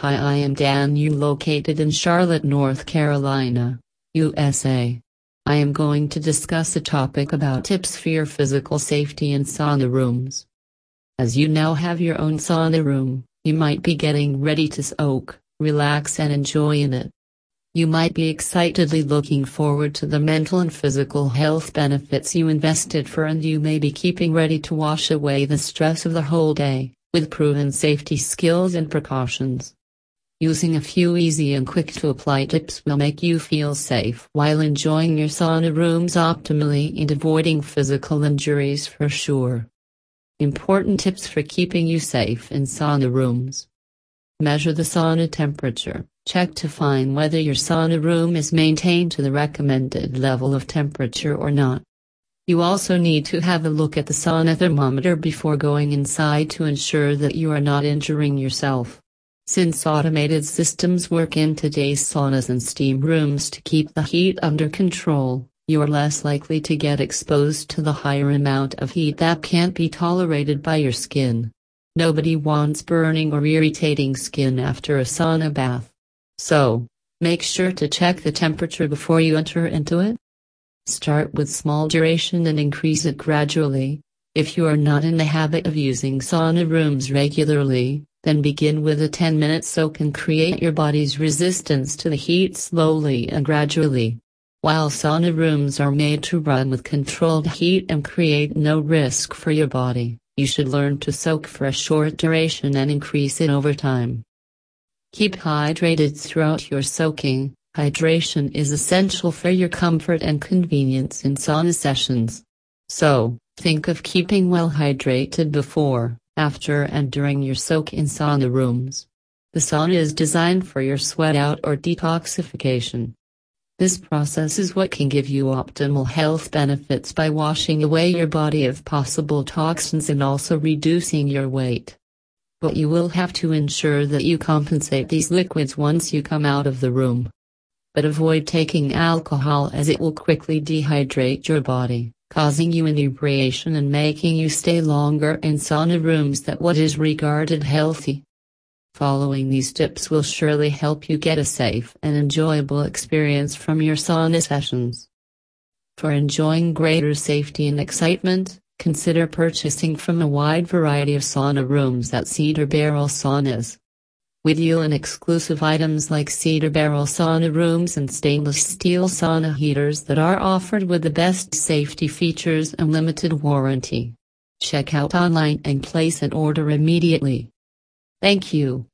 Hi, I am Dan Yu located in Charlotte, North Carolina, USA. I am going to discuss a topic about tips for your physical safety in sauna rooms. As you now have your own sauna room, you might be getting ready to soak, relax and enjoy in it. You might be excitedly looking forward to the mental and physical health benefits you invested for and you may be keeping ready to wash away the stress of the whole day, with proven safety skills and precautions. Using a few easy and quick to apply tips will make you feel safe while enjoying your sauna rooms optimally and avoiding physical injuries for sure. Important tips for keeping you safe in sauna rooms. Measure the sauna temperature. Check to find whether your sauna room is maintained to the recommended level of temperature or not. You also need to have a look at the sauna thermometer before going inside to ensure that you are not injuring yourself. Since automated systems work in today's saunas and steam rooms to keep the heat under control, you are less likely to get exposed to the higher amount of heat that can't be tolerated by your skin. Nobody wants burning or irritating skin after a sauna bath. So, make sure to check the temperature before you enter into it. Start with small duration and increase it gradually. If you are not in the habit of using sauna rooms regularly, then begin with a 10 minute soak and create your body's resistance to the heat slowly and gradually. While sauna rooms are made to run with controlled heat and create no risk for your body, you should learn to soak for a short duration and increase it over time. Keep hydrated throughout your soaking. Hydration is essential for your comfort and convenience in sauna sessions. So, think of keeping well hydrated before, after and during your soak in sauna rooms. The sauna is designed for your sweat out or detoxification. This process is what can give you optimal health benefits by washing away your body of possible toxins and also reducing your weight. But you will have to ensure that you compensate these liquids once you come out of the room. But avoid taking alcohol as it will quickly dehydrate your body causing you inebriation and making you stay longer in sauna rooms that what is regarded healthy. Following these tips will surely help you get a safe and enjoyable experience from your sauna sessions. For enjoying greater safety and excitement, consider purchasing from a wide variety of sauna rooms at Cedar Barrel Saunas. We deal in exclusive items like cedar barrel sauna rooms and stainless steel sauna heaters that are offered with the best safety features and limited warranty. Check out online and place an order immediately. Thank you.